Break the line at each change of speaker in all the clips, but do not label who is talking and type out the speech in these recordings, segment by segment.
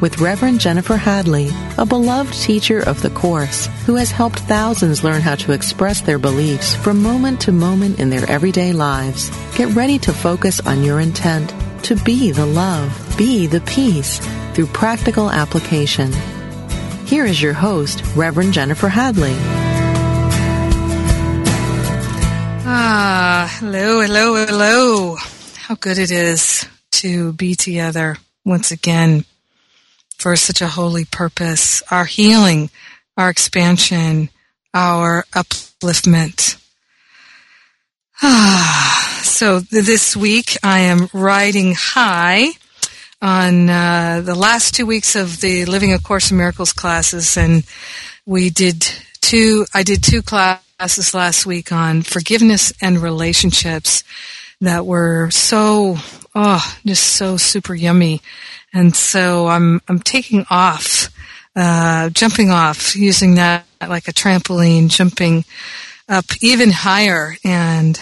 with Reverend Jennifer Hadley, a beloved teacher of the Course who has helped thousands learn how to express their beliefs from moment to moment in their everyday lives. Get ready to focus on your intent to be the love, be the peace through practical application. Here is your host, Reverend Jennifer Hadley.
Ah, hello, hello, hello. How good it is to be together once again for such a holy purpose. Our healing, our expansion, our upliftment. Ah, so this week I am riding high on uh, the last two weeks of the Living A Course in Miracles classes, and we did two. I did two classes classes last week on forgiveness and relationships that were so oh just so super yummy and so i'm i'm taking off uh, jumping off using that like a trampoline jumping up even higher and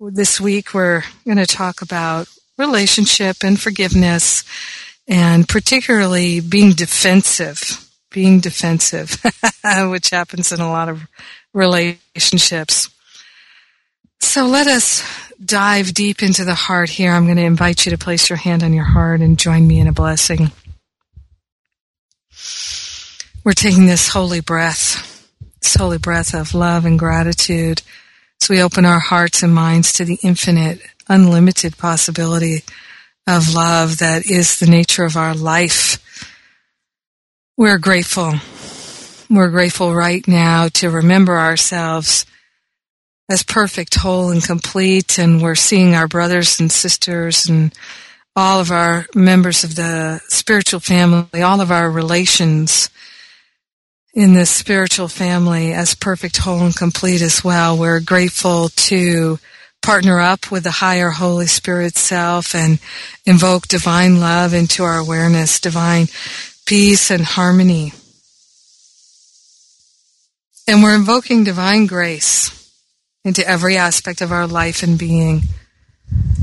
this week we're going to talk about relationship and forgiveness and particularly being defensive being defensive which happens in a lot of relationships. So let us dive deep into the heart here. I'm going to invite you to place your hand on your heart and join me in a blessing. We're taking this holy breath, this holy breath of love and gratitude as we open our hearts and minds to the infinite, unlimited possibility of love that is the nature of our life. We're grateful we're grateful right now to remember ourselves as perfect, whole, and complete, and we're seeing our brothers and sisters and all of our members of the spiritual family, all of our relations in this spiritual family as perfect, whole, and complete as well. We're grateful to partner up with the higher Holy Spirit self and invoke divine love into our awareness, divine peace and harmony. And we're invoking divine grace into every aspect of our life and being.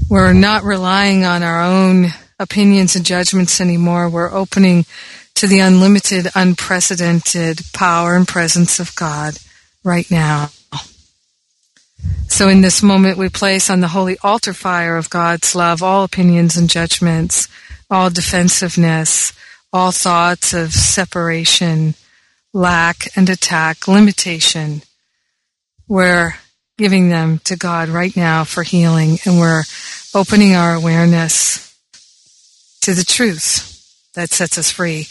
We're not relying on our own opinions and judgments anymore. We're opening to the unlimited, unprecedented power and presence of God right now. So in this moment, we place on the holy altar fire of God's love all opinions and judgments, all defensiveness, all thoughts of separation, lack and attack, limitation. We're giving them to God right now for healing and we're opening our awareness to the truth that sets us free.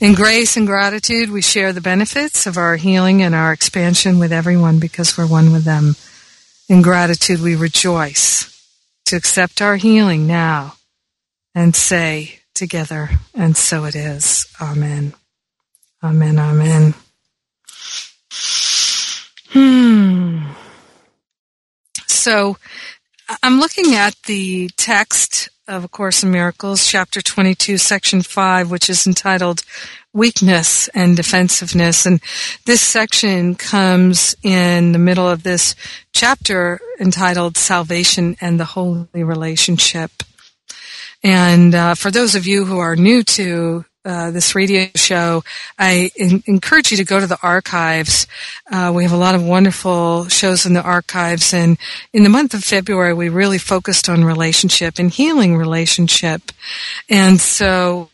In grace and gratitude, we share the benefits of our healing and our expansion with everyone because we're one with them. In gratitude, we rejoice to accept our healing now and say together, and so it is. Amen. Amen, amen. Hmm. So I'm looking at the text of A Course in Miracles, chapter 22, section 5, which is entitled Weakness and Defensiveness. And this section comes in the middle of this chapter entitled Salvation and the Holy Relationship. And uh, for those of you who are new to uh, this radio show, I in- encourage you to go to the archives. Uh, we have a lot of wonderful shows in the archives, and in the month of February, we really focused on relationship and healing relationship. And so,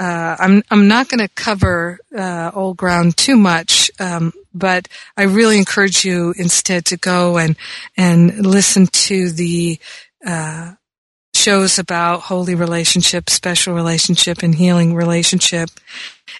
uh, I'm I'm not going to cover uh, old ground too much, um, but I really encourage you instead to go and and listen to the uh, shows about holy relationship, special relationship, and healing relationship.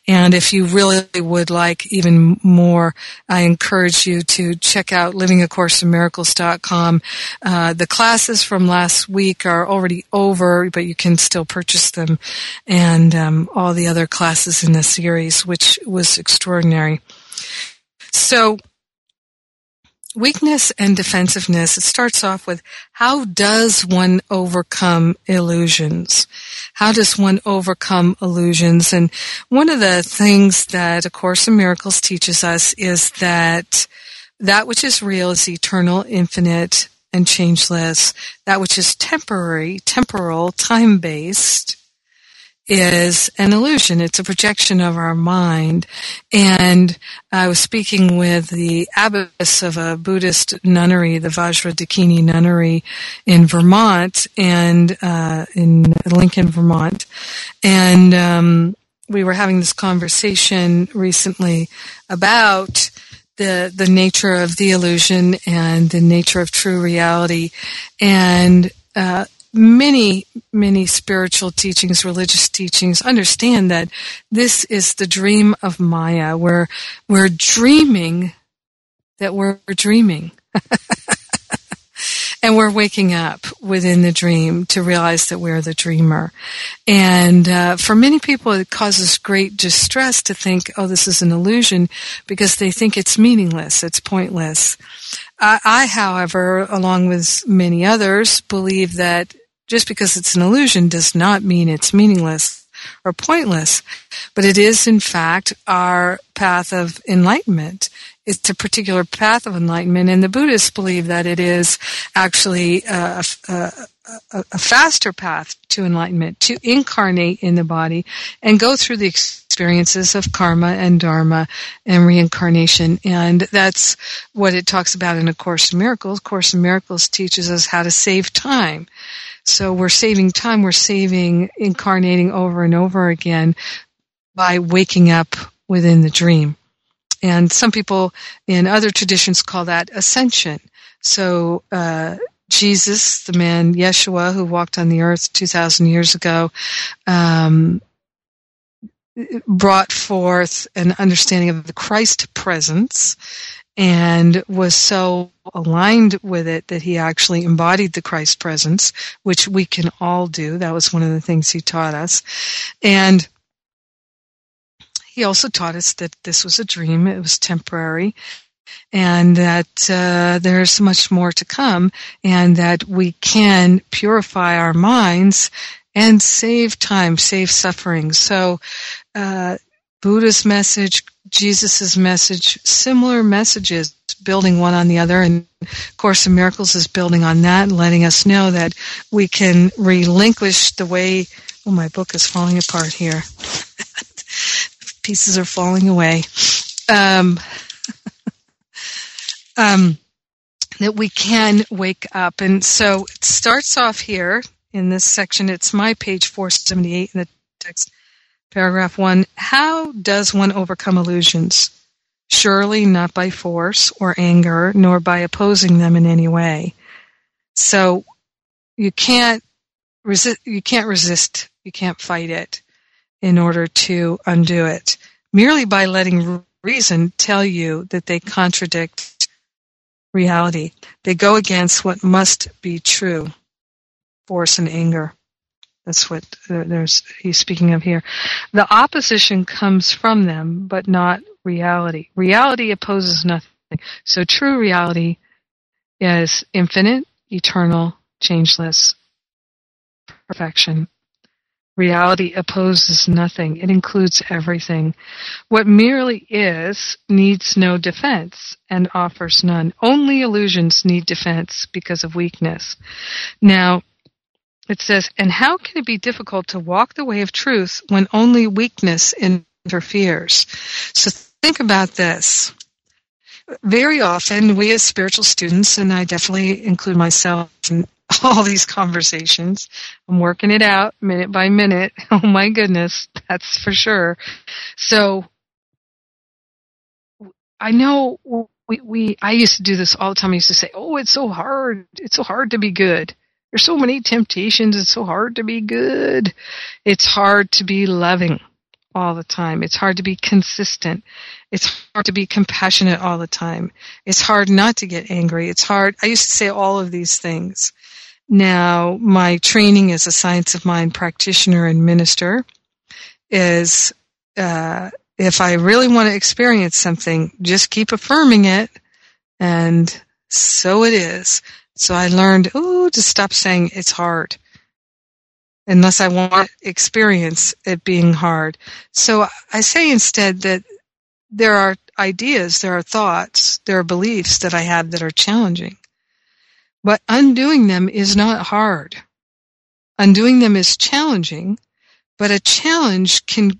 And if you really would like even more, I encourage you to check out livingacourseofmiracles.com. Uh, the classes from last week are already over, but you can still purchase them and um, all the other classes in the series, which was extraordinary. So weakness and defensiveness, it starts off with how does one overcome illusions? How does one overcome illusions? And one of the things that A Course in Miracles teaches us is that that which is real is eternal, infinite, and changeless. That which is temporary, temporal, time-based, is an illusion. It's a projection of our mind. And I was speaking with the abbess of a Buddhist nunnery, the Vajradakini nunnery in Vermont and uh, in Lincoln, Vermont. And um, we were having this conversation recently about the the nature of the illusion and the nature of true reality. And uh, many, many spiritual teachings, religious teachings understand that this is the dream of Maya. We're, we're dreaming that we're dreaming. and we're waking up within the dream to realize that we're the dreamer. And uh, for many people, it causes great distress to think, "Oh, this is an illusion," because they think it's meaningless, it's pointless. I, I, however, along with many others, believe that just because it's an illusion does not mean it's meaningless or pointless, but it is in fact our path of enlightenment. It's a particular path of enlightenment, and the Buddhists believe that it is actually a, a, a, a faster path to enlightenment, to incarnate in the body and go through the experiences of karma and dharma and reincarnation. And that's what it talks about in A Course in Miracles. A Course in Miracles teaches us how to save time so we're saving time, we're saving incarnating over and over again by waking up within the dream. And some people in other traditions call that ascension. So, uh, Jesus, the man Yeshua who walked on the earth 2,000 years ago, um, brought forth an understanding of the Christ presence and was so aligned with it that he actually embodied the Christ presence, which we can all do. That was one of the things he taught us. And he also taught us that this was a dream, it was temporary, and that uh, there's much more to come, and that we can purify our minds and save time, save suffering. So, uh, Buddha's message, Jesus' message, similar messages, building one on the other. And Course in Miracles is building on that and letting us know that we can relinquish the way, oh, my book is falling apart here. Pieces are falling away. Um, um, that we can wake up. And so it starts off here in this section. It's my page 478 in the text Paragraph one, how does one overcome illusions? Surely not by force or anger, nor by opposing them in any way. So you can't resist, you can't resist, you can't fight it in order to undo it. Merely by letting reason tell you that they contradict reality. They go against what must be true. Force and anger. That's what there's he's speaking of here. The opposition comes from them, but not reality. Reality opposes nothing. So true reality is infinite, eternal, changeless, perfection. Reality opposes nothing. It includes everything. What merely is needs no defense and offers none. Only illusions need defense because of weakness. Now, it says, and how can it be difficult to walk the way of truth when only weakness interferes? So think about this. Very often, we as spiritual students, and I definitely include myself in all these conversations, I'm working it out minute by minute. Oh my goodness, that's for sure. So, I know we, we, I used to do this all the time. I used to say, oh, it's so hard. It's so hard to be good. There's so many temptations. It's so hard to be good. It's hard to be loving all the time. It's hard to be consistent. It's hard to be compassionate all the time. It's hard not to get angry. It's hard. I used to say all of these things. Now, my training as a science of mind practitioner and minister is uh, if I really want to experience something, just keep affirming it, and so it is. So I learned, oh, to stop saying it's hard unless I want to experience it being hard. So I say instead that there are ideas, there are thoughts, there are beliefs that I have that are challenging. But undoing them is not hard. Undoing them is challenging, but a challenge can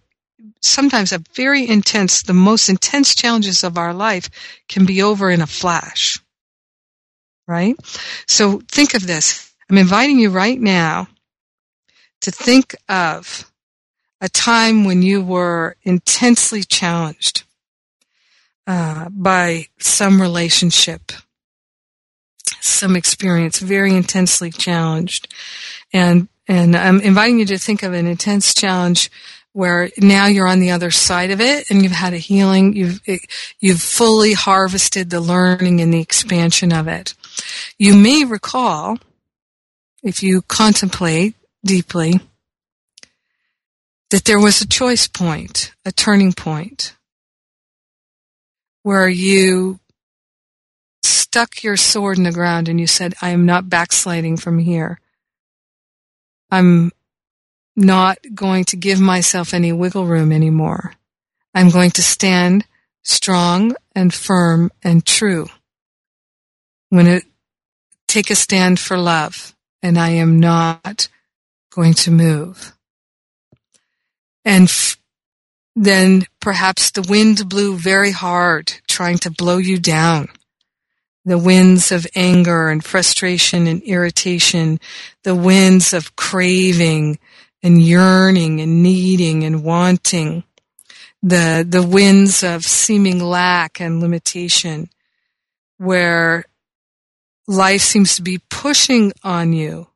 sometimes a very intense, the most intense challenges of our life can be over in a flash right? So think of this. I'm inviting you right now to think of a time when you were intensely challenged uh, by some relationship, some experience, very intensely challenged, and and I'm inviting you to think of an intense challenge where now you're on the other side of it and you've had a healing you've you've fully harvested the learning and the expansion of it you may recall, if you contemplate deeply, that there was a choice point, a turning point, where you stuck your sword in the ground and you said, I am not backsliding from here. I'm not going to give myself any wiggle room anymore. I'm going to stand strong and firm and true when it take a stand for love and I am not going to move. And f- then perhaps the wind blew very hard, trying to blow you down. The winds of anger and frustration and irritation, the winds of craving and yearning and needing and wanting, the, the winds of seeming lack and limitation, where life seems to be pushing on you.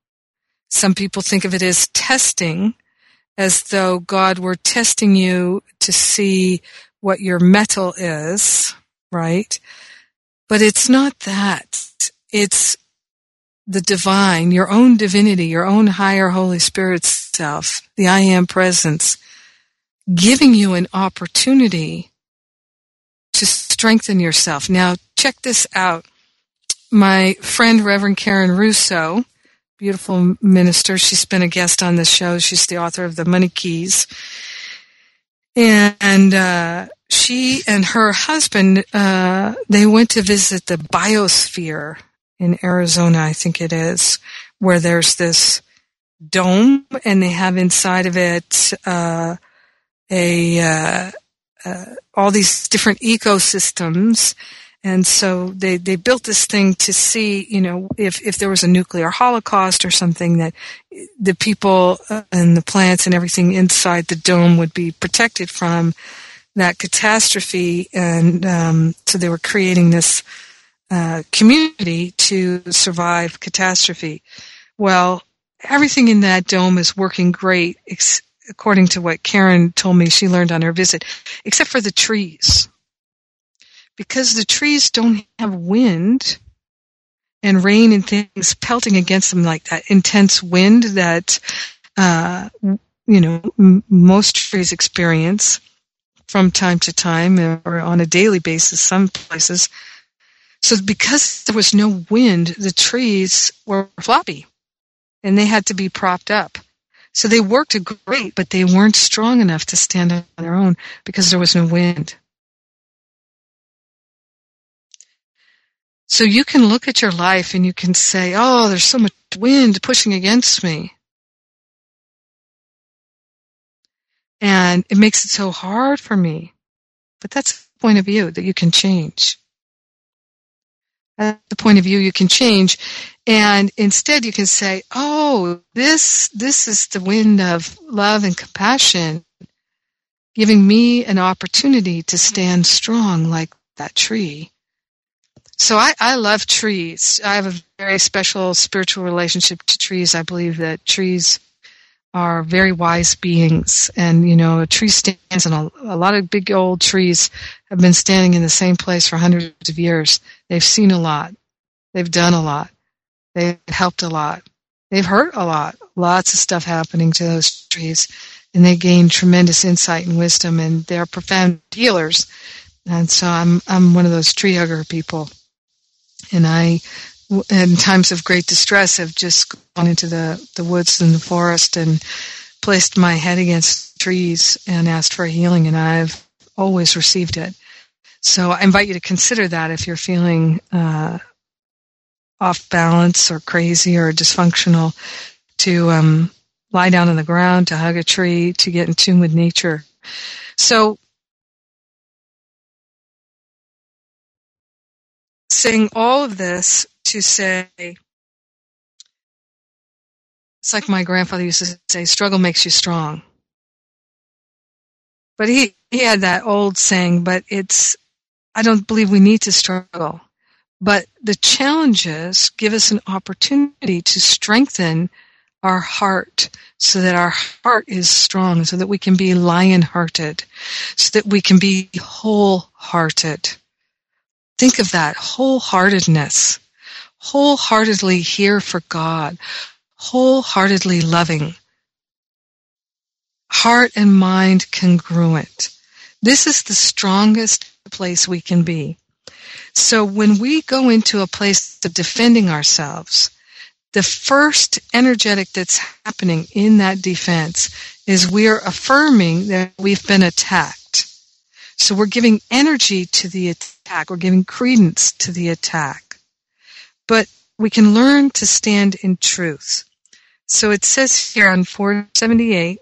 Some people think of it as testing, as though God were testing you to see what your mettle is, right? But it's not that. It's the divine, your own divinity, your own higher Holy Spirit self, the I am presence, giving you an opportunity to strengthen yourself. Now, check this out my friend Reverend Karen Russo, beautiful minister. She's been a guest on the show. She's the author of The Money Keys. And uh, she and her husband, uh, they went to visit the biosphere in Arizona, I think it is, where there's this dome and they have inside of it uh, a uh, uh, all these different ecosystems and so they, they built this thing to see, you know, if, if there was a nuclear holocaust or something that the people and the plants and everything inside the dome would be protected from that catastrophe. And um, so they were creating this uh, community to survive catastrophe. Well, everything in that dome is working great, ex- according to what Karen told me she learned on her visit, except for the trees because the trees don't have wind and rain and things pelting against them like that intense wind that uh, you know m- most trees experience from time to time or on a daily basis some places so because there was no wind the trees were floppy and they had to be propped up. So they worked great, but they weren't strong enough to stand on their own because there was no wind. So you can look at your life and you can say, oh, there's so much wind pushing against me. And it makes it so hard for me. But that's the point of view that you can change. That's the point of view you can change. And instead you can say, oh, this, this is the wind of love and compassion giving me an opportunity to stand strong like that tree. So I, I love trees. I have a very special spiritual relationship to trees. I believe that trees are very wise beings. And, you know, a tree stands and a, a lot of big old trees have been standing in the same place for hundreds of years. They've seen a lot. They've done a lot. They've helped a lot. They've hurt a lot. Lots of stuff happening to those trees. And they gain tremendous insight and wisdom and they're profound healers. And so I'm, I'm one of those tree hugger people. And I, in times of great distress, have just gone into the, the woods and the forest and placed my head against trees and asked for healing, and I've always received it. So I invite you to consider that if you're feeling uh, off balance or crazy or dysfunctional, to um, lie down on the ground, to hug a tree, to get in tune with nature. So saying all of this to say, it's like my grandfather used to say, struggle makes you strong. But he, he had that old saying, but it's, I don't believe we need to struggle. But the challenges give us an opportunity to strengthen our heart so that our heart is strong, so that we can be lion hearted, so that we can be wholehearted. Think of that wholeheartedness, wholeheartedly here for God, wholeheartedly loving, heart and mind congruent. This is the strongest place we can be. So when we go into a place of defending ourselves, the first energetic that's happening in that defense is we're affirming that we've been attacked. So we're giving energy to the attack. We're giving credence to the attack. But we can learn to stand in truth. So it says here on 478,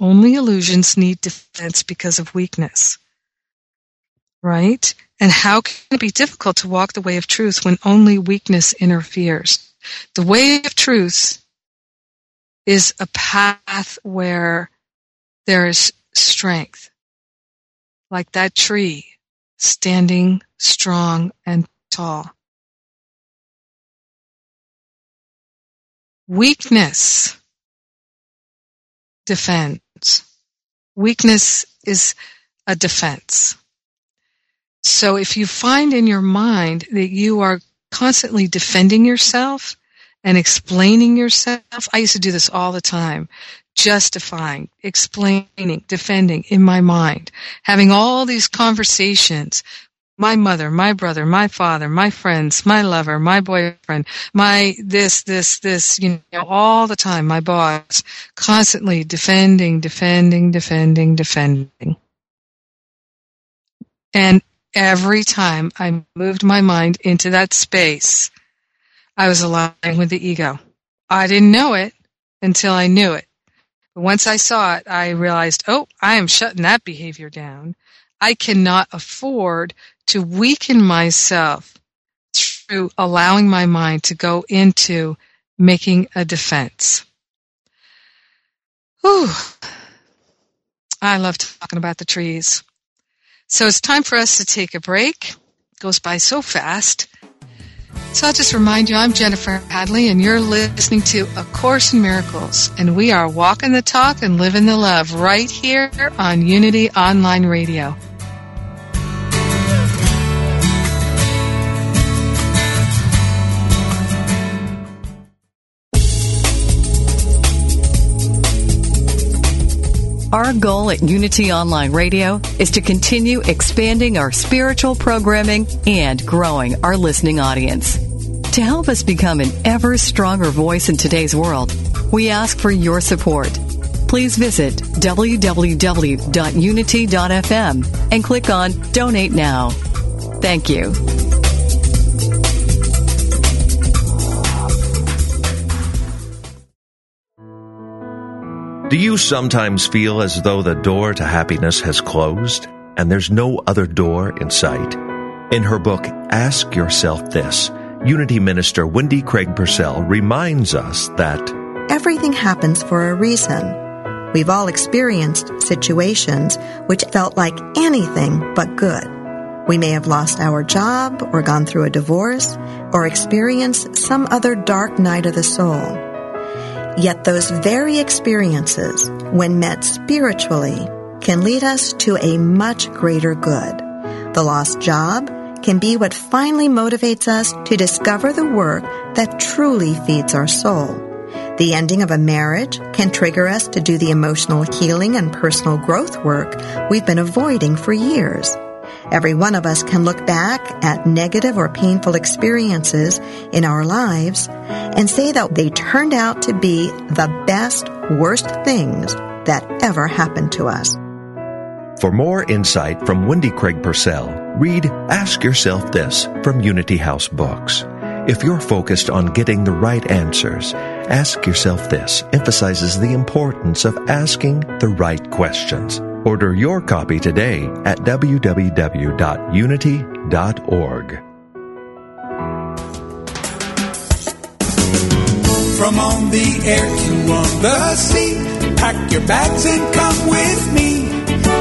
only illusions need defense because of weakness. Right? And how can it be difficult to walk the way of truth when only weakness interferes? The way of truth is a path where there is strength. Like that tree standing strong and tall. Weakness defends. Weakness is a defense. So if you find in your mind that you are constantly defending yourself and explaining yourself, I used to do this all the time, justifying, explaining, defending in my mind, having all these conversations my mother, my brother, my father, my friends, my lover, my boyfriend, my this, this, this, you know, all the time, my boss, constantly defending, defending, defending, defending. And every time I moved my mind into that space, I was aligning with the ego. I didn't know it until I knew it. But once I saw it, I realized, oh, I am shutting that behavior down. I cannot afford to weaken myself through allowing my mind to go into making a defense. Whew. I love talking about the trees. So it's time for us to take a break. It goes by so fast. So I'll just remind you, I'm Jennifer Hadley, and you're listening to A Course in Miracles, and we are walking the talk and living the love right here on Unity Online Radio.
Our goal at Unity Online Radio is to continue expanding our spiritual programming and growing our listening audience. To help us become an ever stronger voice in today's world, we ask for your support. Please visit www.unity.fm and click on Donate Now. Thank you.
Do you sometimes feel as though the door to happiness has closed and there's no other door in sight? In her book, Ask Yourself This, Unity Minister Wendy Craig Purcell reminds us that
everything happens for a reason. We've all experienced situations which felt like anything but good. We may have lost our job or gone through a divorce or experienced some other dark night of the soul. Yet those very experiences, when met spiritually, can lead us to a much greater good. The lost job can be what finally motivates us to discover the work that truly feeds our soul. The ending of a marriage can trigger us to do the emotional healing and personal growth work we've been avoiding for years. Every one of us can look back at negative or painful experiences in our lives and say that they turned out to be the best, worst things that ever happened to us.
For more insight from Wendy Craig Purcell, read Ask Yourself This from Unity House Books. If you're focused on getting the right answers, Ask Yourself This emphasizes the importance of asking the right questions. Order your copy today at www.unity.org.
From on the air to on the sea, pack your bags and come with me.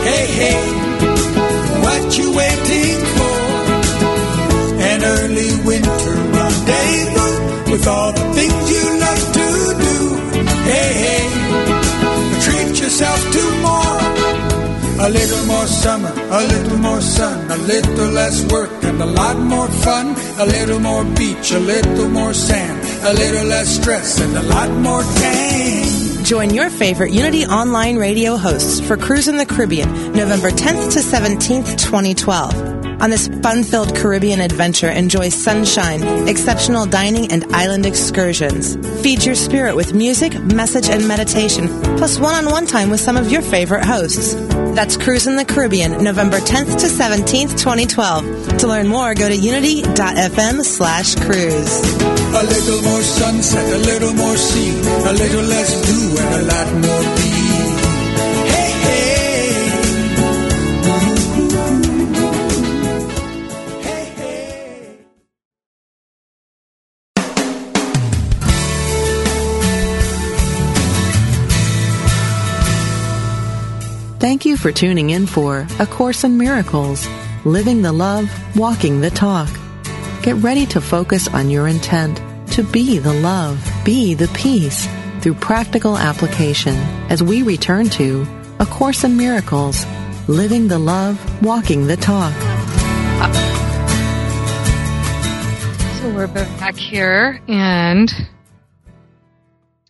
Hey, hey, what you waiting for? An early winter rendezvous with all the things you love to do. Hey, hey, treat yourself to more. A little more summer, a little more sun, a little less work and a lot more fun. A little more beach, a little more sand, a little less stress and a lot more tan.
Join your favorite Unity Online radio hosts for Cruise in the Caribbean, November 10th to 17th, 2012. On this fun filled Caribbean adventure, enjoy sunshine, exceptional dining, and island excursions. Feed your spirit with music, message, and meditation, plus one on one time with some of your favorite hosts. That's Cruise in the Caribbean, November 10th to 17th, 2012. To learn more, go to unity.fm slash cruise.
A little more sunset, a little more sea, a little less do, and a lot more be.
Thank you for tuning in for A Course in Miracles, Living the Love, Walking the Talk. Get ready to focus on your intent to be the love, be the peace through practical application as we return to A Course in Miracles, Living the Love, Walking the Talk.
So we're back here and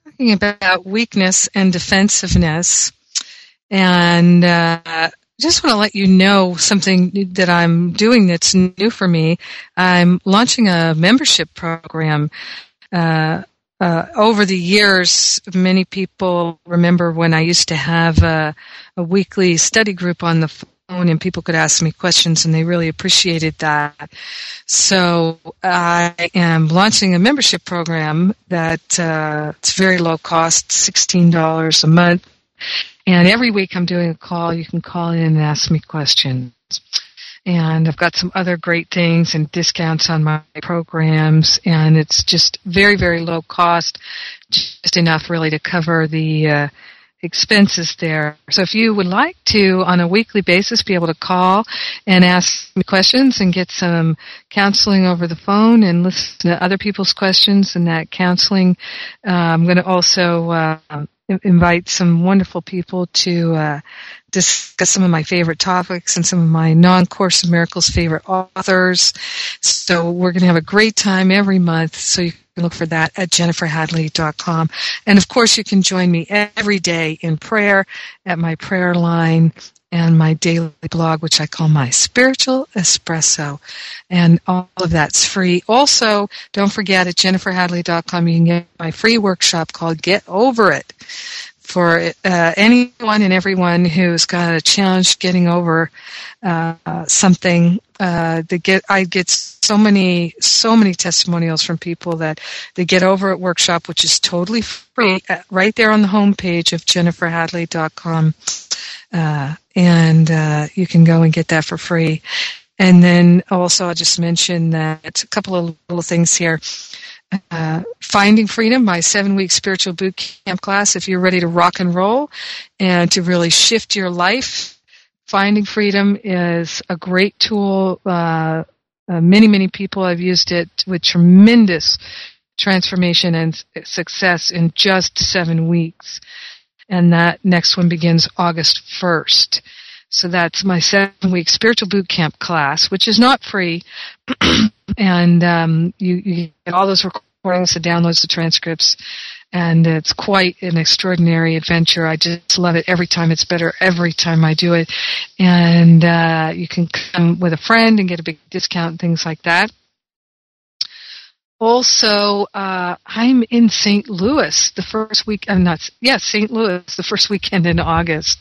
talking about weakness and defensiveness. And uh, just want to let you know something that I'm doing that's new for me. I'm launching a membership program. Uh, uh, over the years, many people remember when I used to have a, a weekly study group on the phone and people could ask me questions and they really appreciated that. So I am launching a membership program that uh, it's very low cost, $16 a month. And every week I'm doing a call. You can call in and ask me questions. And I've got some other great things and discounts on my programs. And it's just very, very low cost, just enough really to cover the uh, expenses there. So if you would like to, on a weekly basis, be able to call and ask me questions and get some counseling over the phone and listen to other people's questions and that counseling, uh, I'm going to also uh, invite some wonderful people to uh, discuss some of my favorite topics and some of my non-course in miracles favorite authors. So we're going to have a great time every month. So you can look for that at jenniferhadley.com and of course you can join me every day in prayer at my prayer line and my daily blog, which I call my spiritual espresso. And all of that's free. Also, don't forget at jenniferhadley.com, you can get my free workshop called Get Over It for uh, anyone and everyone who's got a challenge getting over uh, something. Uh, they get I get so many so many testimonials from people that they get over at workshop, which is totally free, uh, right there on the homepage of jenniferhadley.com, uh, and uh, you can go and get that for free. And then also, I'll just mention that a couple of little things here uh, Finding Freedom, my seven week spiritual boot camp class. If you're ready to rock and roll and to really shift your life, Finding Freedom is a great tool. Uh, uh, many, many people have used it with tremendous transformation and success in just seven weeks. And that next one begins August 1st. So that's my seven week spiritual boot camp class, which is not free. and um, you, you, get all those recordings, the downloads, the transcripts, and it's quite an extraordinary adventure. I just love it every time. It's better every time I do it. And uh, you can come with a friend and get a big discount and things like that. Also, uh, I'm in St. Louis the first week. I'm not. Yes, yeah, St. Louis the first weekend in August.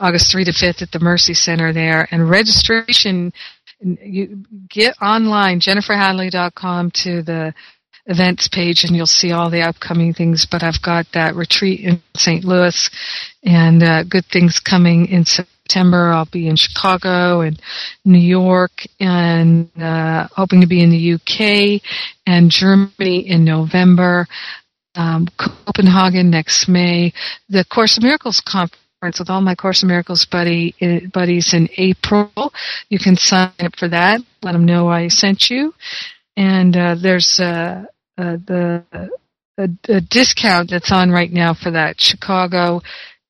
August 3 to 5th at the Mercy Center there. And registration, you get online, jenniferhadley.com to the events page and you'll see all the upcoming things. But I've got that retreat in St. Louis and uh, good things coming in September. I'll be in Chicago and New York and uh, hoping to be in the UK and Germany in November. Um, Copenhagen next May. The Course of Miracles conference with all my Course in Miracles buddy uh, buddies in April. You can sign up for that. Let them know I sent you. And uh, there's uh, uh, the a, a, discount that's on right now for that Chicago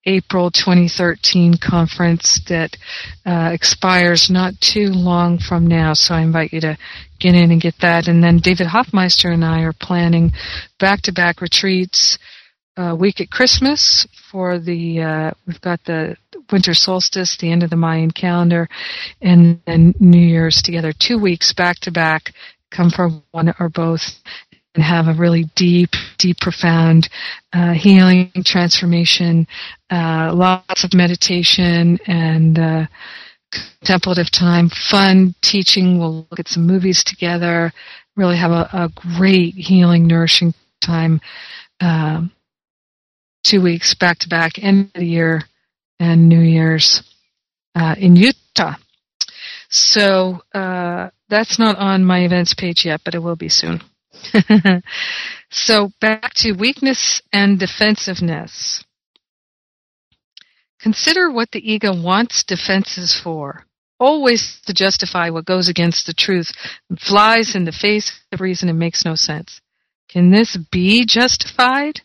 April 2013 conference that uh, expires not too long from now. So I invite you to get in and get that. And then David Hoffmeister and I are planning back-to-back retreats uh, week at Christmas for the uh, we've got the winter solstice, the end of the Mayan calendar, and then New Year's together, two weeks back to back. Come for one or both, and have a really deep, deep, profound uh, healing transformation. Uh, lots of meditation and uh, contemplative time, fun teaching. We'll look at some movies together. Really have a, a great healing, nourishing time. Um, two weeks back to back, end of the year and New Year's uh, in Utah. So uh, that's not on my events page yet, but it will be soon. so back to weakness and defensiveness. Consider what the ego wants defenses for. Always to justify what goes against the truth flies in the face of reason and makes no sense. Can this be justified?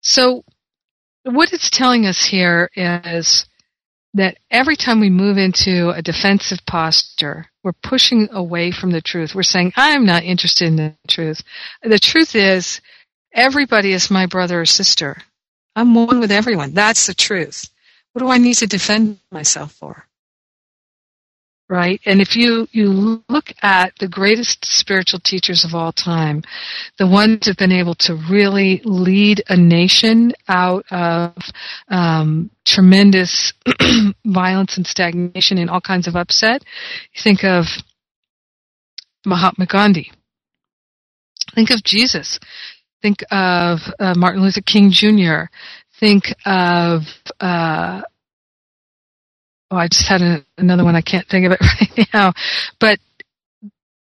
So, what it's telling us here is that every time we move into a defensive posture, we're pushing away from the truth. We're saying, I'm not interested in the truth. The truth is, everybody is my brother or sister. I'm one with everyone. That's the truth. What do I need to defend myself for? Right? And if you, you look at the greatest spiritual teachers of all time, the ones that have been able to really lead a nation out of um, tremendous violence and stagnation and all kinds of upset, think of Mahatma Gandhi. Think of Jesus. Think of uh, Martin Luther King Jr. Think of uh, oh, I just had a, another one. I can't think of it right now, but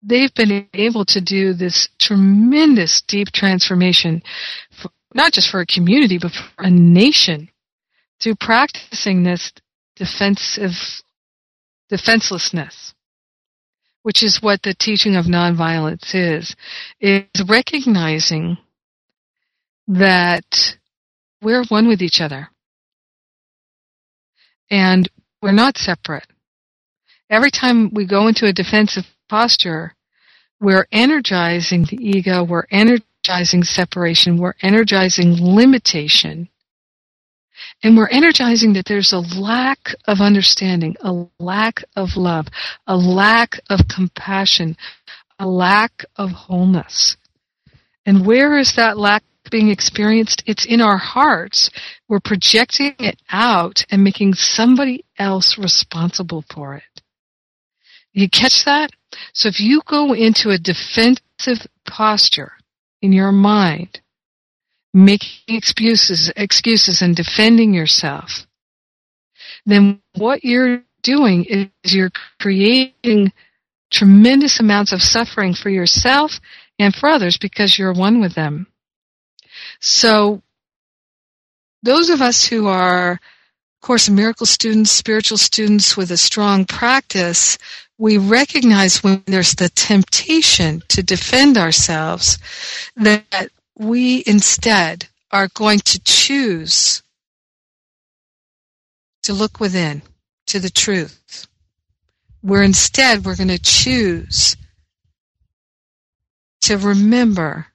they've been able to do this tremendous deep transformation, for, not just for a community, but for a nation through practicing this defensive, defenselessness, which is what the teaching of nonviolence is, is recognizing that we're one with each other. And we're not separate. Every time we go into a defensive posture, we're energizing the ego, we're energizing separation, we're energizing limitation. And we're energizing that there's a lack of understanding, a lack of love, a lack of compassion, a lack of wholeness. And where is that lack being experienced? It's in our hearts. We're projecting it out and making somebody else responsible for it. You catch that? So if you go into a defensive posture in your mind, making excuses, excuses and defending yourself, then what you're doing is you're creating tremendous amounts of suffering for yourself and for others because you're one with them. So those of us who are of Course in Miracle students, spiritual students with a strong practice, we recognize when there's the temptation to defend ourselves that we instead are going to choose to look within to the truth. Where instead we're going to choose to remember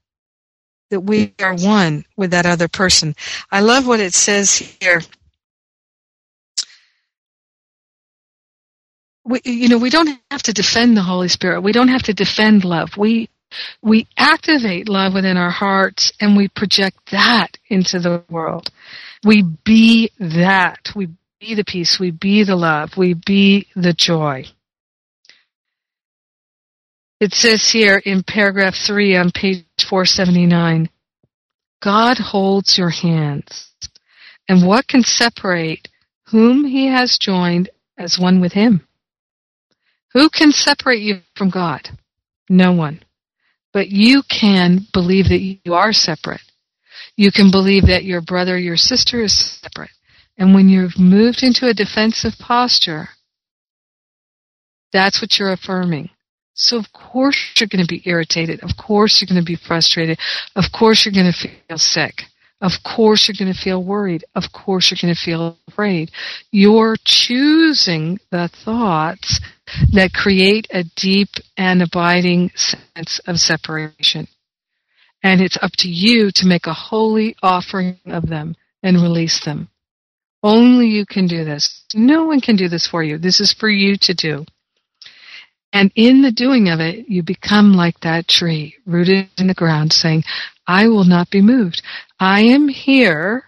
that we are one with that other person. I love what it says here. We, you know, we don't have to defend the Holy Spirit. We don't have to defend love. We we activate love within our hearts and we project that into the world. We be that. We be the peace. We be the love. We be the joy. It says here in paragraph 3 on page 479, God holds your hands. And what can separate whom he has joined as one with him? Who can separate you from God? No one. But you can believe that you are separate. You can believe that your brother, your sister is separate. And when you've moved into a defensive posture, that's what you're affirming. So of course you're going to be irritated. Of course you're going to be frustrated. Of course you're going to feel sick. Of course you're going to feel worried. Of course you're going to feel afraid. You're choosing the thoughts that create a deep and abiding sense of separation. And it's up to you to make a holy offering of them and release them. Only you can do this. No one can do this for you. This is for you to do. And in the doing of it, you become like that tree rooted in the ground saying, I will not be moved. I am here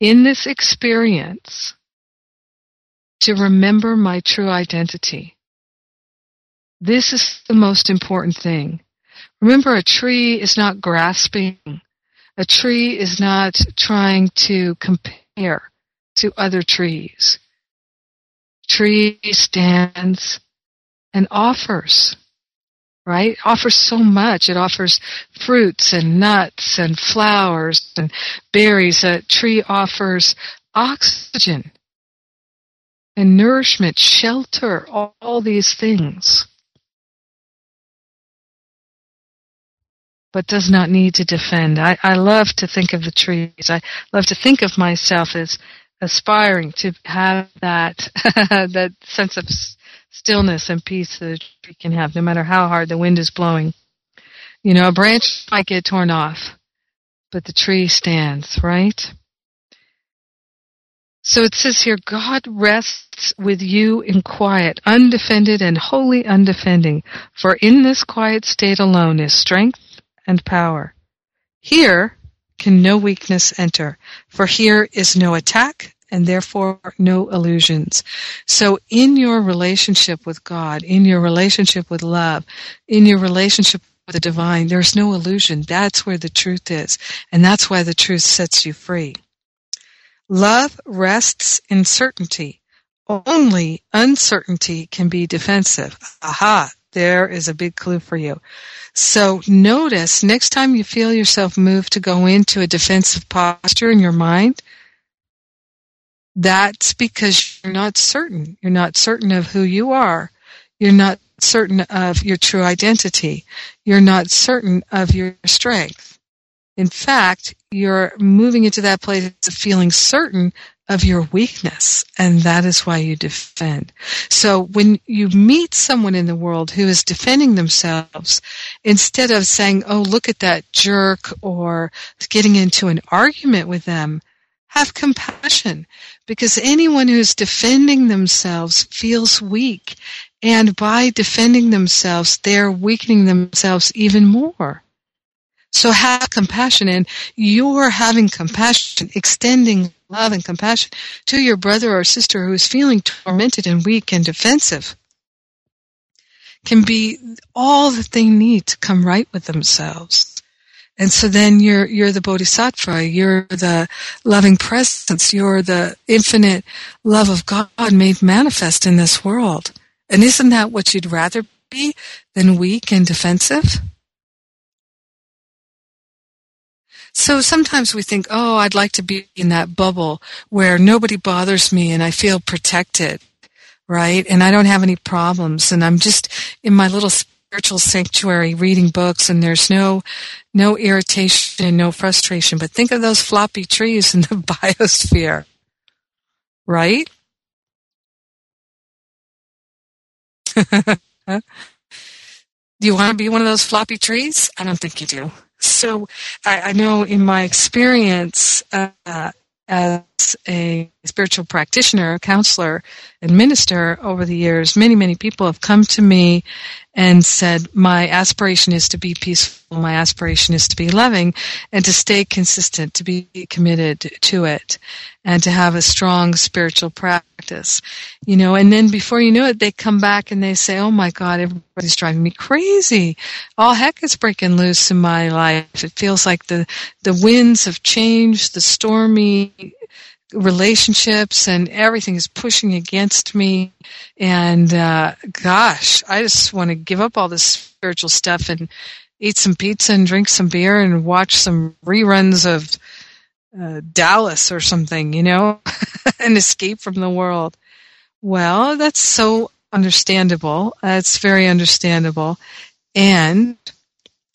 in this experience to remember my true identity. This is the most important thing. Remember, a tree is not grasping. A tree is not trying to compare to other trees. Tree stands and offers, right? Offers so much. It offers fruits and nuts and flowers and berries. A tree offers oxygen and nourishment, shelter, all, all these things. But does not need to defend. I, I love to think of the trees. I love to think of myself as aspiring to have that that sense of stillness and peace that a tree can have, no matter how hard the wind is blowing. You know, a branch might get torn off, but the tree stands, right? So it says here, God rests with you in quiet, undefended and wholly undefending, for in this quiet state alone is strength and power. Here can no weakness enter, for here is no attack and therefore no illusions. So in your relationship with God, in your relationship with love, in your relationship with the divine, there's no illusion. That's where the truth is. And that's why the truth sets you free. Love rests in certainty. Only uncertainty can be defensive. Aha, there is a big clue for you. So notice next time you feel yourself move to go into a defensive posture in your mind, that's because you're not certain. You're not certain of who you are. You're not certain of your true identity. You're not certain of your strength. In fact, you're moving into that place of feeling certain of your weakness, and that is why you defend. So when you meet someone in the world who is defending themselves, instead of saying, oh, look at that jerk, or getting into an argument with them, have compassion because anyone who's defending themselves feels weak. And by defending themselves, they're weakening themselves even more. So have compassion and you're having compassion, extending love and compassion to your brother or sister who is feeling tormented and weak and defensive can be all that they need to come right with themselves. And so then you're, you're the bodhisattva, you're the loving presence, you're the infinite love of God made manifest in this world. And isn't that what you'd rather be than weak and defensive? So sometimes we think, oh, I'd like to be in that bubble where nobody bothers me and I feel protected, right? And I don't have any problems and I'm just in my little spiritual sanctuary reading books and there's no, no irritation and no frustration. But think of those floppy trees in the biosphere, right? Do you want to be one of those floppy trees? I don't think you do. So I, I know in my experience uh, as a spiritual practitioner, counselor, and minister over the years, many, many people have come to me and said, my aspiration is to be peaceful, my aspiration is to be loving, and to stay consistent, to be committed to it, and to have a strong spiritual practice. You know, and then before you know it, they come back and they say, oh my God, everybody's driving me crazy. All heck is breaking loose in my life. It feels like the, the winds have changed, the stormy relationships and everything is pushing against me. And uh, gosh, I just want to give up all this spiritual stuff and eat some pizza and drink some beer and watch some reruns of uh, Dallas or something, you know, and escape from the world. Well, that's so understandable. That's very understandable. And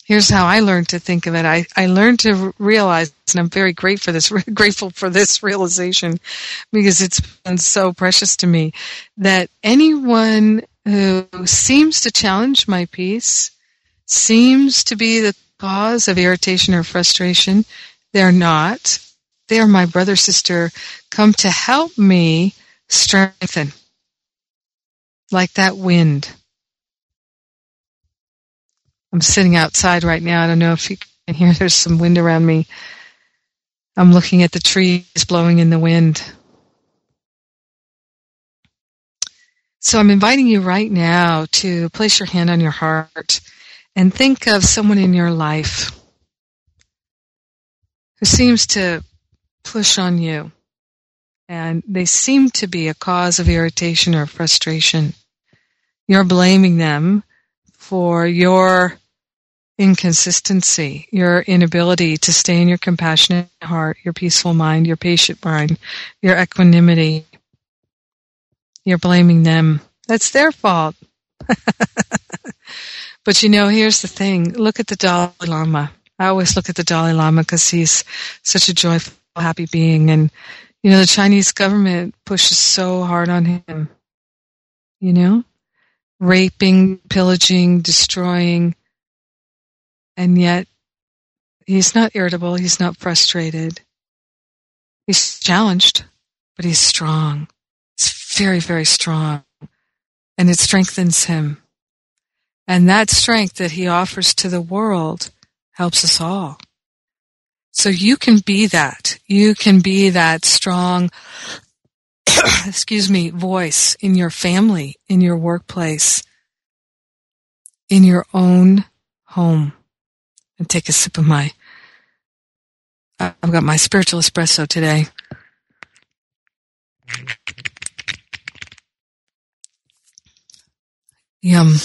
here's how I learned to think of it. I, I learned to realize, and I'm very grateful for this, grateful for this realization because it's been so precious to me that anyone who seems to challenge my peace, seems to be the cause of irritation or frustration, they're not. They're my brother, sister, come to help me strengthen. Like that wind I'm sitting outside right now. I don't know if you can hear there's some wind around me. I'm looking at the trees blowing in the wind. So I'm inviting you right now to place your hand on your heart and think of someone in your life who seems to push on you and they seem to be a cause of irritation or frustration. You're blaming them for your inconsistency, your inability to stay in your compassionate heart, your peaceful mind, your patient mind, your equanimity. You're blaming them. That's their fault. but you know, here's the thing. Look at the Dalai Lama. I always look at the Dalai Lama because he's such a joyful, happy being. And, you know, the Chinese government pushes so hard on him. You know? raping, pillaging, destroying, and yet he's not irritable, he's not frustrated. He's challenged, but he's strong. He's very, very strong. And it strengthens him. And that strength that he offers to the world helps us all. So you can be that. You can be that strong, excuse me, voice in your family, in your workplace, in your own home. And take a sip of my, I've got my spiritual espresso today. Yum.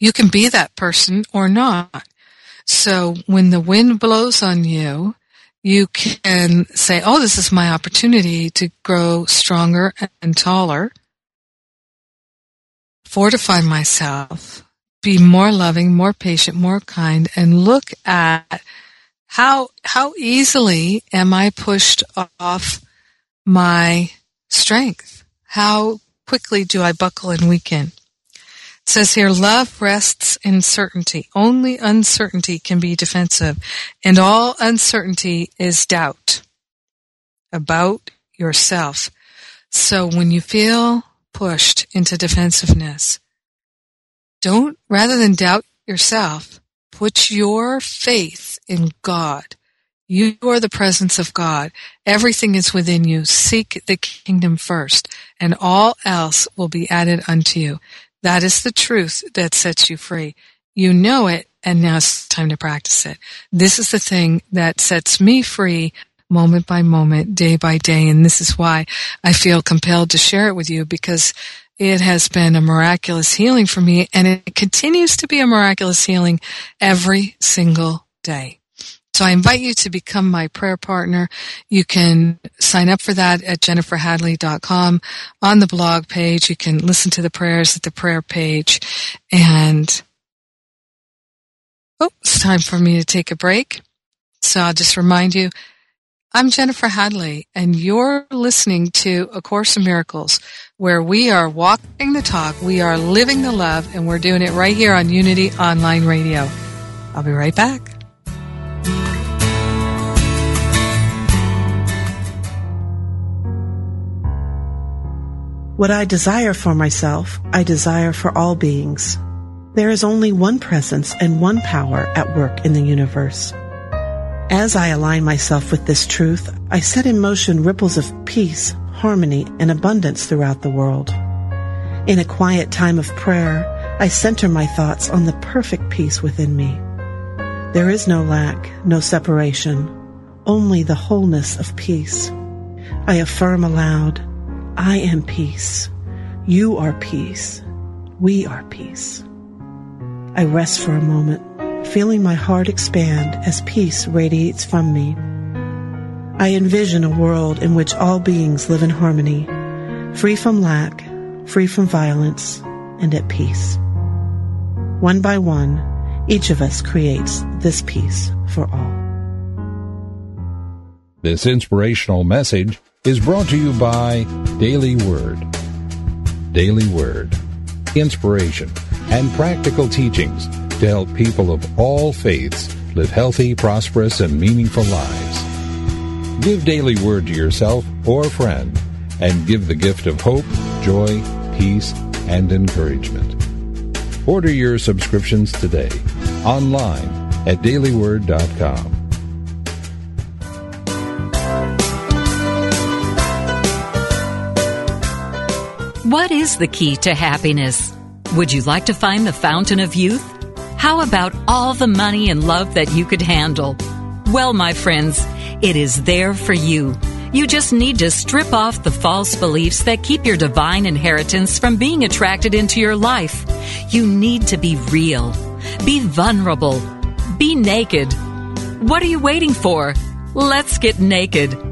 You can be that person or not. So when the wind blows on you, you can say, oh, this is my opportunity to grow stronger and taller, fortify myself, be more loving, more patient, more kind, and look at how, how easily am I pushed off my strength? How quickly do I buckle and weaken? It says here, love rests in certainty. Only uncertainty can be defensive, and all uncertainty is doubt. about yourself. So when you feel pushed into defensiveness, don't, rather than doubt yourself, put your faith in God. You are the presence of God. Everything is within you. Seek the kingdom first, and all else will be added unto you. That is the truth that sets you free. You know it, and now it's time to practice it. This is the thing that sets me free moment by moment, day by day, and this is why I feel compelled to share it with you because it has been a miraculous healing for me and it continues to be a miraculous healing every single day. So I invite you to become my prayer partner. You can sign up for that at jenniferhadley.com on the blog page. You can listen to the prayers at the prayer page and Oh, it's time for me to take a break. So I'll just remind you, I'm Jennifer Hadley and you're listening to A Course in Miracles where we are walking the talk, we are living the love, and we're doing it right here on Unity Online Radio. I'll be right back.
What I desire for myself, I desire for all beings. There is only one presence and one power at work in the universe. As I align myself with this truth, I set in motion ripples of peace, harmony, and abundance throughout the world. In a quiet time of prayer, I center my thoughts on the perfect peace within me. There is no lack, no separation, only the wholeness of peace. I affirm aloud, I am peace. You are peace. We are peace. I rest for a moment, feeling my heart expand as peace radiates from me. I envision a world in which all beings live in harmony, free from lack, free from violence, and at peace. One by one, each of us creates this peace for all.
This inspirational message is brought to you by Daily Word. Daily Word. Inspiration and practical teachings to help people of all faiths live healthy, prosperous, and meaningful lives. Give Daily Word to yourself or a friend and give the gift of hope, joy, peace, and encouragement. Order your subscriptions today online at dailyword.com.
What is the key to happiness? Would you like to find the fountain of youth? How about all the money and love that you could handle? Well, my friends, it is there for you. You just need to strip off the false beliefs that keep your divine inheritance from being attracted into your life. You need to be real. Be vulnerable. Be naked. What are you waiting for? Let's get naked.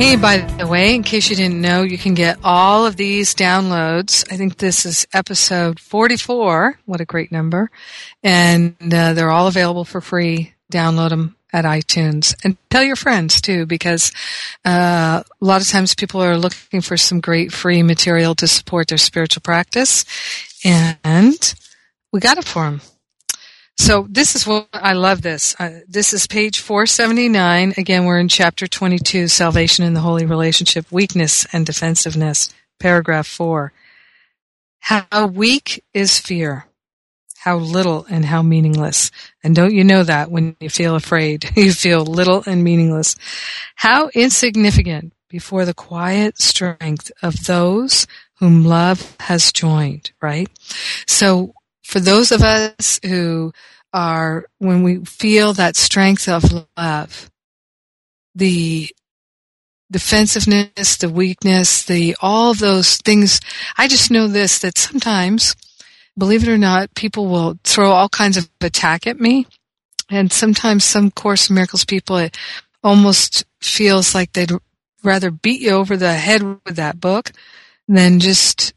Hey, by the way, in case you didn't know, you can get all of these downloads. I think this is episode 44. What a great number. And uh, they're all available for free. Download them at iTunes and tell your friends too, because uh, a lot of times people are looking for some great free material to support their spiritual practice, and we got it for them. So this is what I love. This uh, this is page four seventy nine. Again, we're in chapter twenty two, salvation in the holy relationship, weakness and defensiveness, paragraph four. How weak is fear? how little and how meaningless. And don't you know that when you feel afraid, you feel little and meaningless. How insignificant before the quiet strength of those whom love has joined, right? So for those of us who are, when we feel that strength of love, the defensiveness, the weakness, the, all those things, I just know this, that sometimes believe it or not, people will throw all kinds of attack at me. And sometimes some Course in Miracles people, it almost feels like they'd rather beat you over the head with that book than just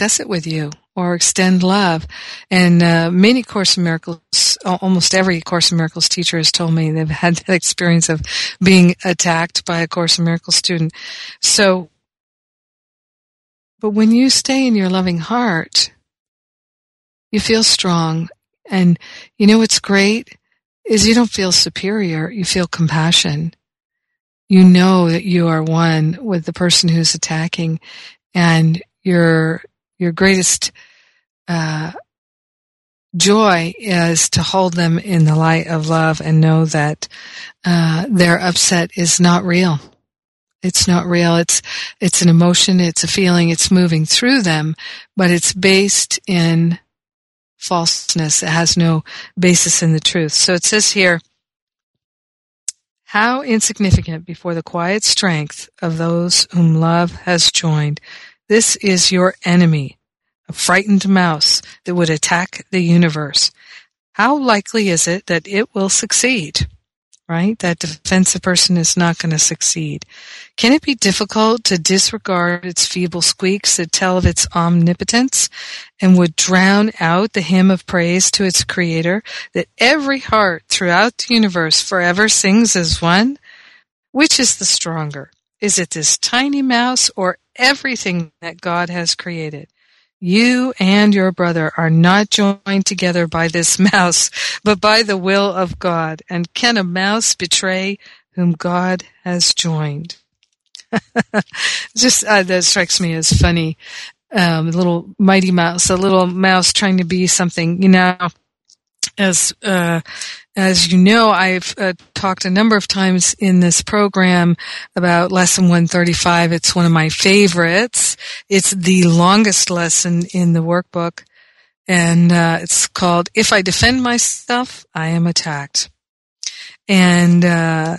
discuss it with you or extend love. And uh, many Course in Miracles, almost every Course in Miracles teacher has told me they've had that experience of being attacked by a Course in Miracles student. So but when you stay in your loving heart, you feel strong. And you know what's great is you don't feel superior. You feel compassion. You know that you are one with the person who's attacking and your, your greatest, uh, joy is to hold them in the light of love and know that, uh, their upset is not real it's not real. It's, it's an emotion. It's a feeling. It's moving through them, but it's based in falseness. It has no basis in the truth. So it says here, how insignificant before the quiet strength of those whom love has joined. This is your enemy, a frightened mouse that would attack the universe. How likely is it that it will succeed? right? That defensive person is not going to succeed. Can it be difficult to disregard its feeble squeaks that tell of its omnipotence and would drown out the hymn of praise to its creator that every heart throughout the universe forever sings as one? Which is the stronger? Is it this tiny mouse or everything that God has created? You and your brother are not joined together by this mouse, but by the will of God. And can a mouse betray whom God has joined? Just uh, that strikes me as funny. Um, a little mighty mouse, a little mouse trying to be something. You know, as uh, as you know, I've uh, talked a number of times in this program about lesson 135. It's one of my favorites. It's the longest lesson in the workbook, and uh, it's called "If I Defend Myself, I Am Attacked." And uh,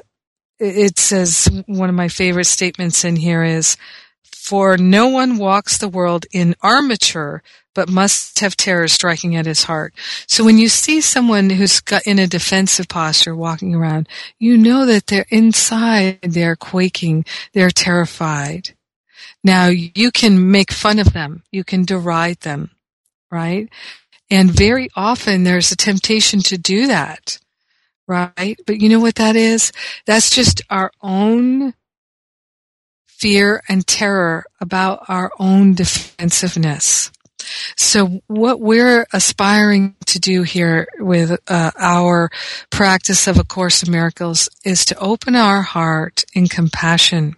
it says one of my favorite statements in here is, "For no one walks the world in armature." But must have terror striking at his heart. So when you see someone who's got in a defensive posture walking around, you know that they're inside, they're quaking, they're terrified. Now you can make fun of them, you can deride them, right? And very often there's a temptation to do that, right? But you know what that is? That's just our own fear and terror about our own defensiveness. So what we're aspiring to do here with uh, our practice of A Course in Miracles is to open our heart in compassion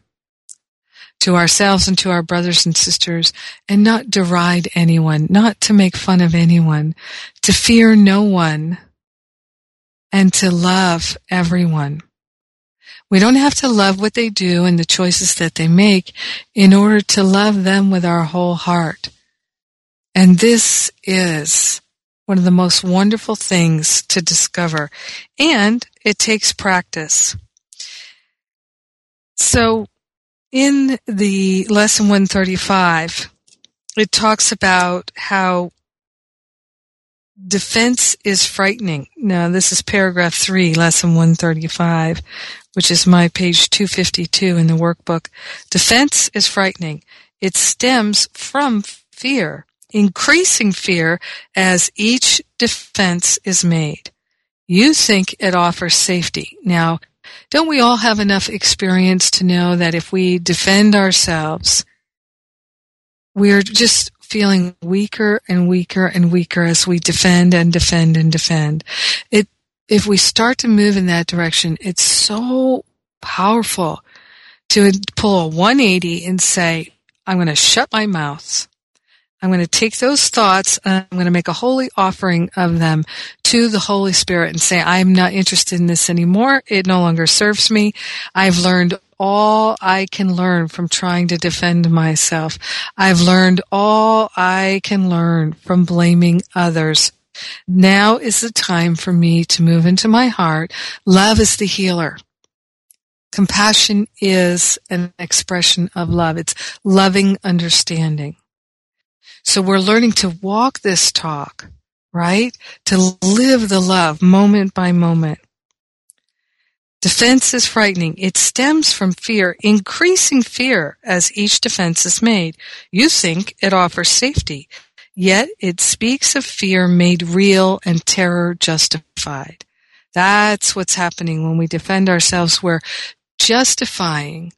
to ourselves and to our brothers and sisters and not deride anyone, not to make fun of anyone, to fear no one and to love everyone. We don't have to love what they do and the choices that they make in order to love them with our whole heart. And this is one of the most wonderful things to discover. And it takes practice. So in the lesson 135, it talks about how defense is frightening. Now, this is paragraph three, lesson 135, which is my page 252 in the workbook. Defense is frightening. It stems from fear increasing fear as each defense is made. You think it offers safety. Now, don't we all have enough experience to know that if we defend ourselves, we're just feeling weaker and weaker and weaker as we defend and defend and defend. It, if we start to move in that direction, it's so powerful to pull a 180 and say, I'm going to shut my mouth. I'm going to take those thoughts and I'm going to make a holy offering of them to the Holy Spirit and say, I'm not interested in this anymore. It no longer serves me. I've learned all I can learn from trying to defend myself. I've learned all I can learn from blaming others. Now is the time for me to move into my heart. Love is the healer. Compassion is an expression of love. It's loving understanding. So we're learning to walk this talk, right? To live the love moment by moment. Defense is frightening. It stems from fear, increasing fear as each defense is made. You think it offers safety, yet it speaks of fear made real and terror justified. That's what's happening when we defend ourselves. We're justifying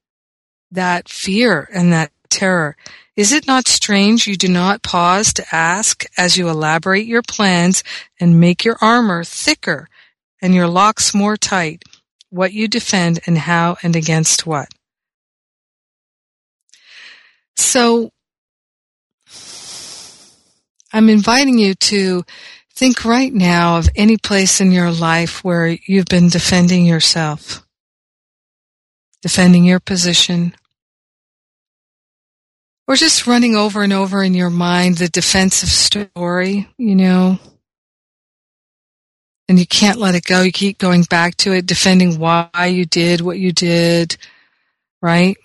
that fear and that terror. Is it not strange you do not pause to ask as you elaborate your plans and make your armor thicker and your locks more tight, what you defend and how and against what? So, I'm inviting you to think right now of any place in your life where you've been defending yourself, defending your position, or just running over and over in your mind the defensive story, you know, and you can't let it go. You keep going back to it, defending why you did what you did, right?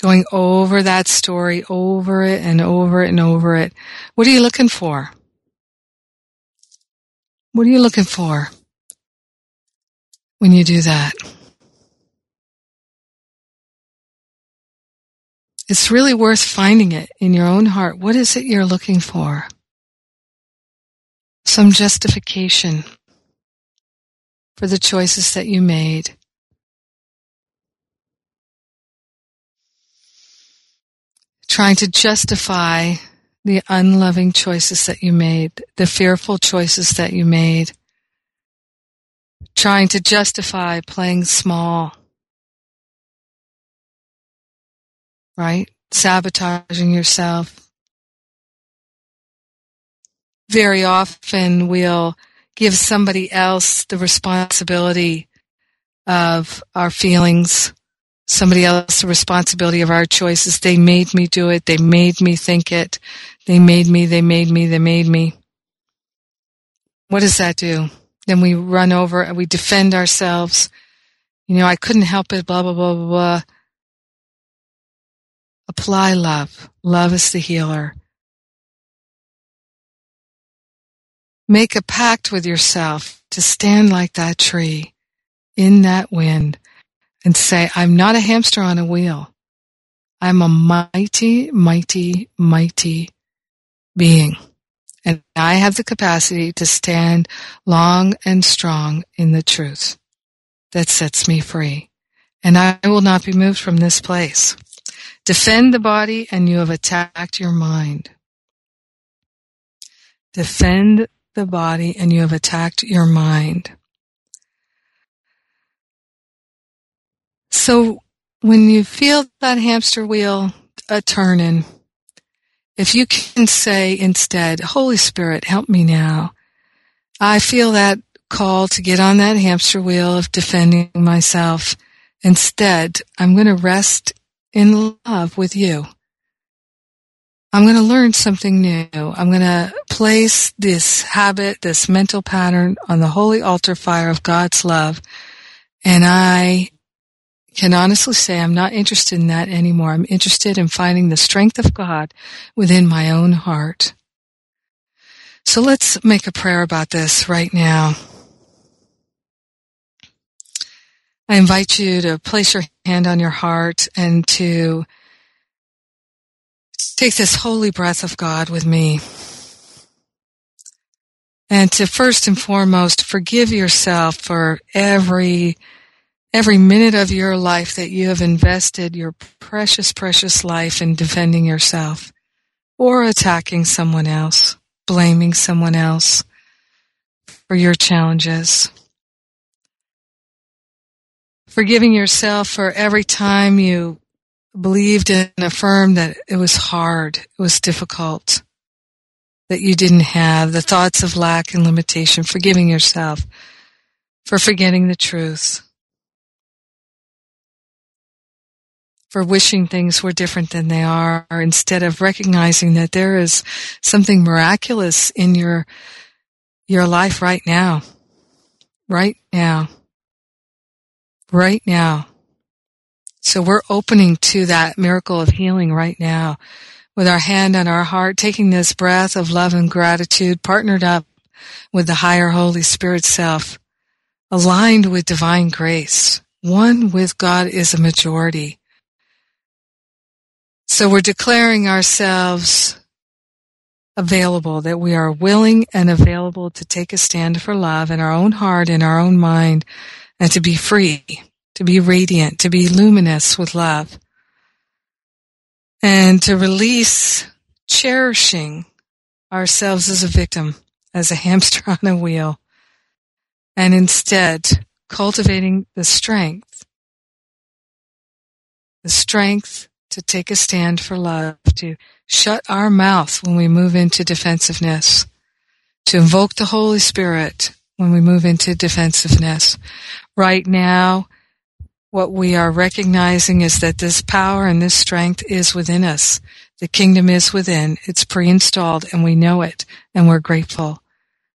Going over that story, over it and over it and over it. What are you looking for? What are you looking for when you do that? It's really worth finding it in your own heart. What is it you're looking for? Some justification for the choices that you made. Trying to justify the unloving choices that you made, the fearful choices that you made. Trying to justify playing small right? Sabotaging yourself. Very often we'll give somebody else the responsibility of our feelings, somebody else the responsibility of our choices. They made me do it. They made me think it. They made me, they made me, they made me. What does that do? Then we run over and we defend ourselves. You know, I couldn't help it, blah, blah, blah, blah, blah. Apply love. Love is the healer. Make a pact with yourself to stand like that tree in that wind and say, I'm not a hamster on a wheel. I'm a mighty, mighty, mighty being. And I have the capacity to stand long and strong in the truth that sets me free. And I will not be moved from this place. Defend the body and you have attacked your mind. Defend the body and you have attacked your mind. So when you feel that hamster wheel a turning, if you can say instead, Holy Spirit, help me now. I feel that call to get on that hamster wheel of defending myself. Instead, I'm going to rest in love with you. I'm going to learn something new. I'm going to place this habit, this mental pattern on the holy altar fire of God's love. And I can honestly say I'm not interested in that anymore. I'm interested in finding the strength of God within my own heart. So let's make a prayer about this right now. I invite you to place your hand on your heart and to take this holy breath of God with me. and to first and foremost forgive yourself for every every minute of your life that you have invested your precious precious life in defending yourself or attacking someone else blaming someone else for your challenges forgiving yourself for every time you believed and affirmed that it was hard it was difficult that you didn't have, the thoughts of lack and limitation, forgiving yourself for forgetting the truth, for wishing things were different than they are, instead of recognizing that there is something miraculous in your, your life right now. Right now. Right now. So we're opening to that miracle of healing right now with our hand on our heart, taking this breath of love and gratitude, partnered up with the higher Holy Spirit self, aligned with divine grace. One with God is a majority. So we're declaring ourselves available, that we are willing and available to take a stand for love in our own heart, in our own mind, and to be free, to be radiant, to be luminous with love and to release cherishing ourselves as a victim, as a hamster on a wheel, and instead cultivating the strength, the strength to take a stand for love, to shut our mouth when we move into defensiveness, to invoke the Holy Spirit when we move into defensiveness. Right now, what we are recognizing is that this power and this strength is within us. The kingdom is within. It's pre-installed and we know it and we're grateful.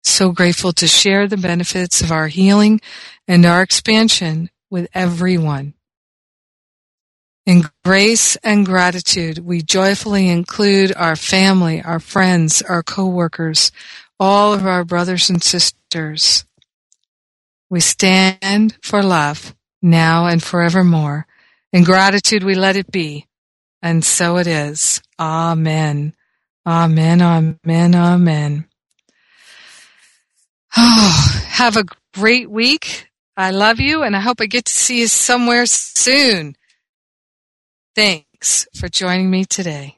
So grateful to share the benefits of our healing and our expansion with everyone. In grace and gratitude, we joyfully include our family, our friends, our coworkers, all of our brothers and sisters. We stand for love now and forevermore. In gratitude we let it be. And so it is. Amen. Amen. Amen. Amen. Oh, have a great week. I love you and I hope I get to see you somewhere soon. Thanks for joining me today.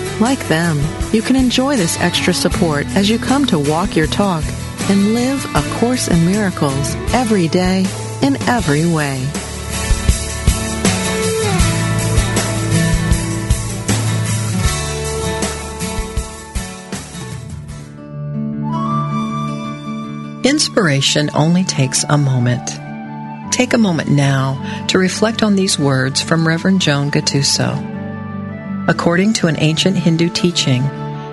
Like them, you can enjoy this extra support as you come to walk your talk and live A Course in Miracles every day in every way.
Inspiration only takes a moment. Take a moment now to reflect on these words from Reverend Joan Gattuso. According to an ancient Hindu teaching,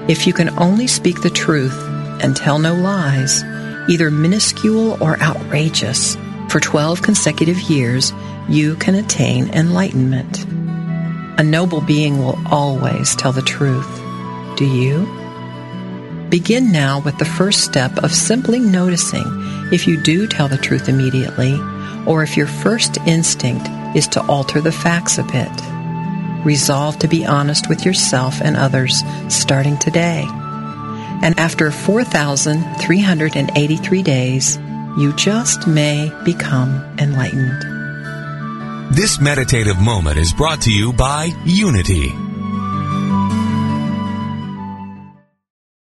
if you can only speak the truth and tell no lies, either minuscule or outrageous, for 12 consecutive years, you can attain enlightenment. A noble being will always tell the truth. Do you? Begin now with the first step of simply noticing if you do tell the truth immediately, or if your first instinct is to alter the facts a bit. Resolve to be honest with yourself and others starting today. And after 4,383 days, you just may become enlightened.
This meditative moment is brought to you by Unity